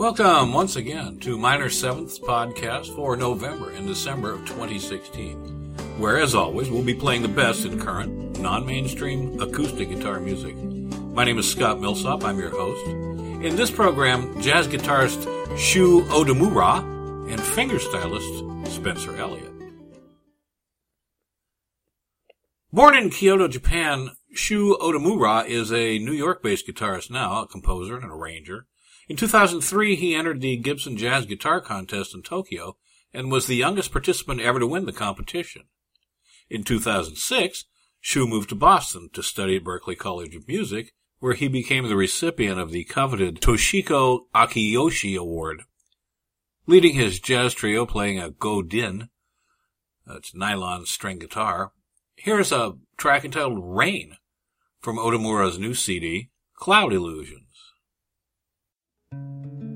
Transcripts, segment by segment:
Welcome once again to Minor Seventh podcast for November and December of 2016, where, as always, we'll be playing the best in current, non mainstream acoustic guitar music. My name is Scott Millsop, I'm your host. In this program, jazz guitarist Shu Odamura and fingerstylist Spencer Elliott. Born in Kyoto, Japan, Shu Odamura is a New York based guitarist now, a composer and arranger. In 2003, he entered the Gibson Jazz Guitar Contest in Tokyo and was the youngest participant ever to win the competition. In 2006, Shu moved to Boston to study at Berklee College of Music, where he became the recipient of the coveted Toshiko Akiyoshi Award. Leading his jazz trio playing a Godin, that's nylon string guitar, here's a track entitled Rain from Odamura's new CD, Cloud Illusions thank you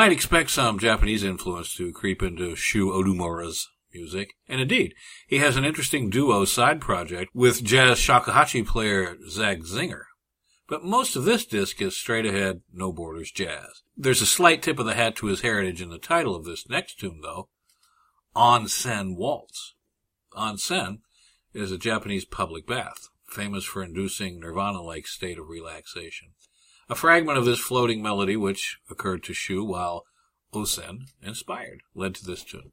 might expect some Japanese influence to creep into Shu Odamura's music, and indeed, he has an interesting duo side project with jazz shakuhachi player Zach Zinger. But most of this disc is straight ahead, no borders jazz. There's a slight tip of the hat to his heritage in the title of this next tune, though. Onsen Waltz. Onsen is a Japanese public bath, famous for inducing nirvana-like state of relaxation. A fragment of this floating melody, which occurred to Shu while Onsen inspired, led to this tune.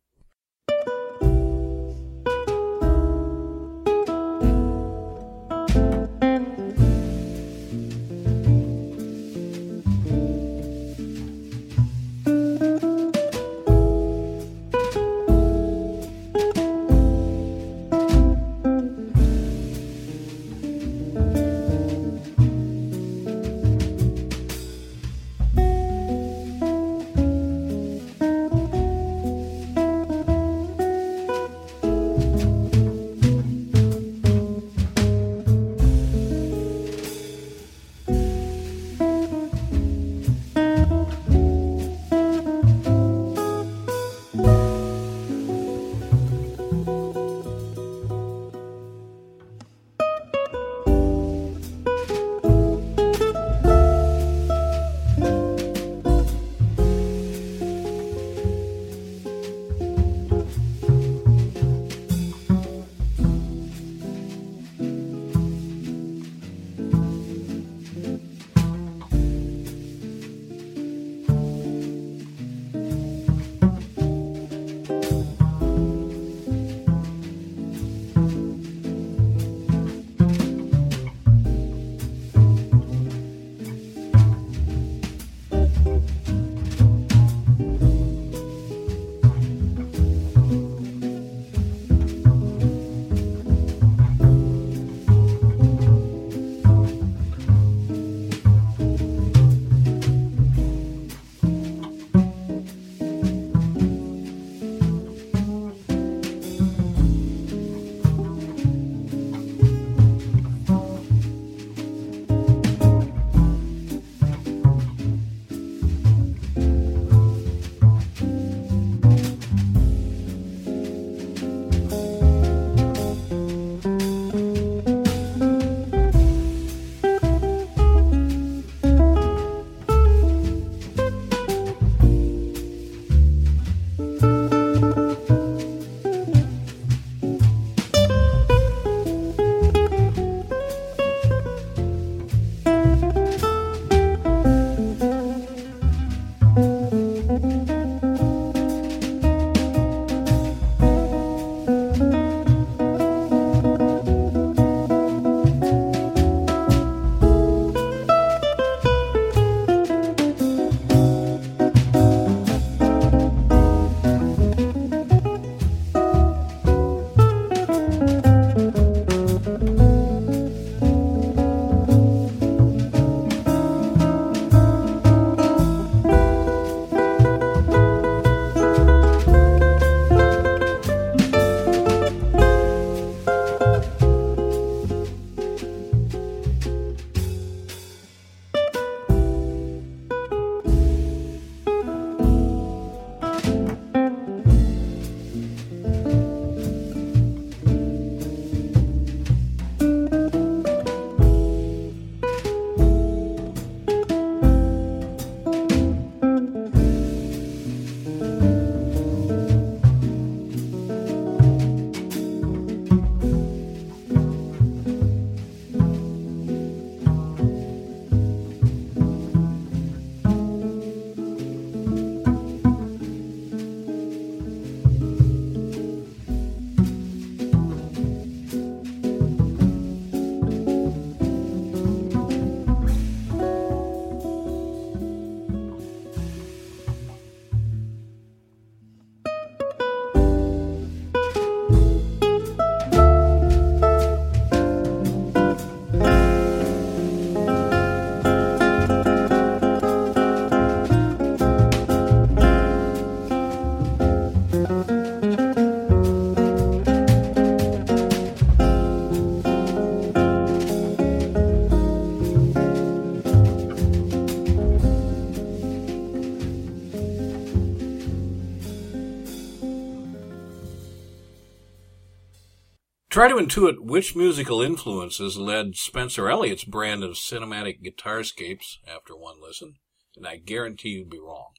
Try to intuit which musical influences led Spencer Elliott's brand of cinematic guitarscapes after one listen, and I guarantee you'd be wrong.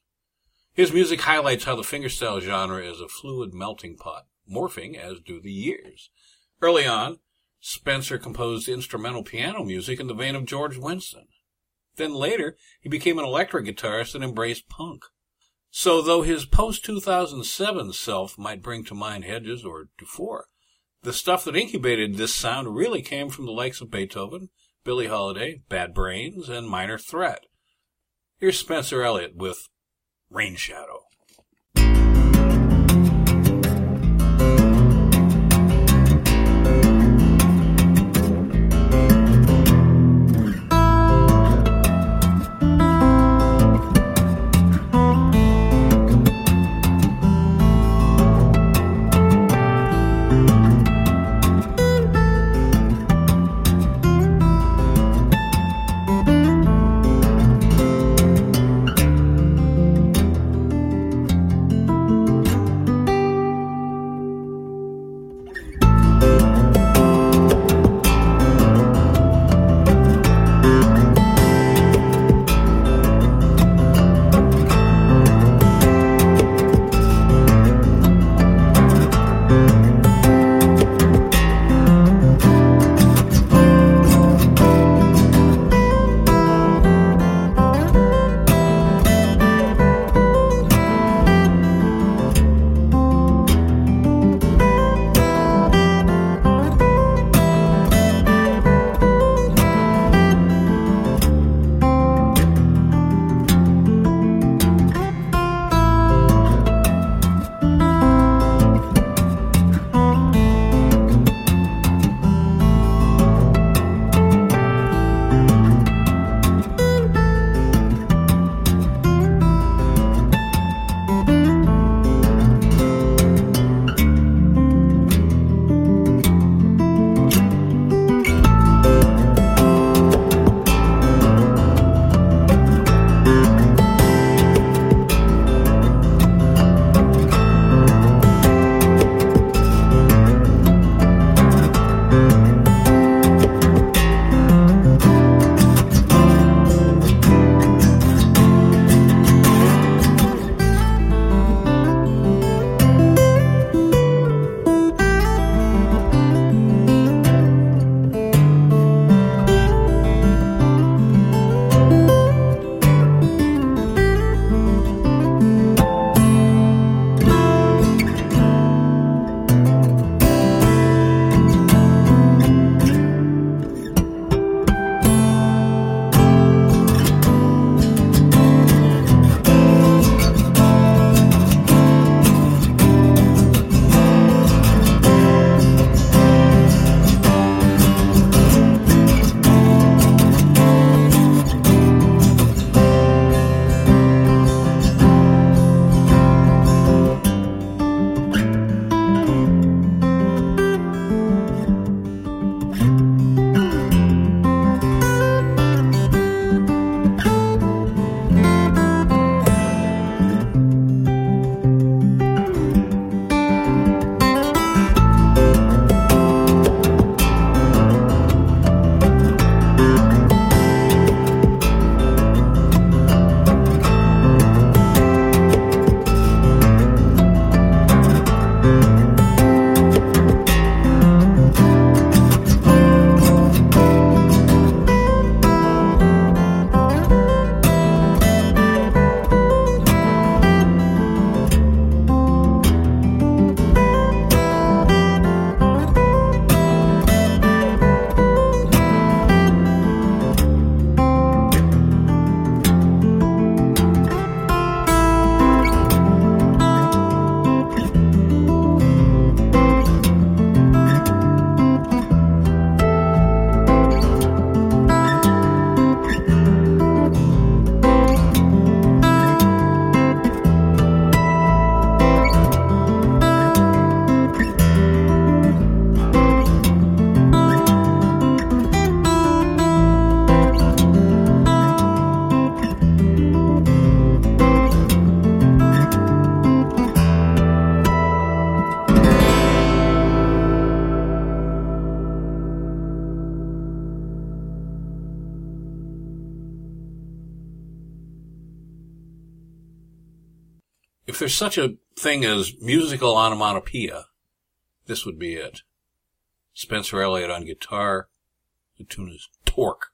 His music highlights how the fingerstyle genre is a fluid melting pot, morphing as do the years. Early on, Spencer composed instrumental piano music in the vein of George Winston. Then later, he became an electric guitarist and embraced punk. So though his post-2007 self might bring to mind Hedges or Dufour, the stuff that incubated this sound really came from the likes of Beethoven, Billie Holiday, Bad Brains, and Minor Threat. Here's Spencer Elliott with Rain Shadow. If there's such a thing as musical onomatopoeia, this would be it. Spencer Elliott on guitar. The tune is Torque.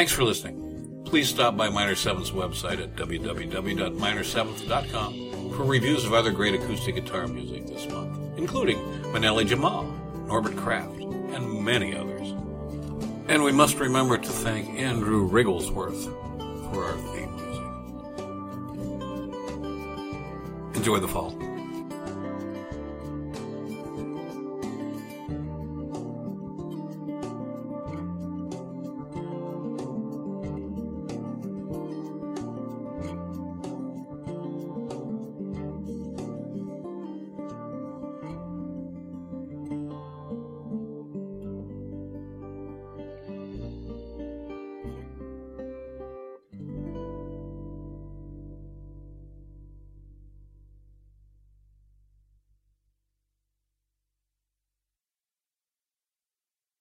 Thanks for listening. Please stop by Minor 7's website at www.minor7th.com for reviews of other great acoustic guitar music this month, including Maneli Jamal, Norbert Kraft, and many others. And we must remember to thank Andrew Rigglesworth for our theme music. Enjoy the fall.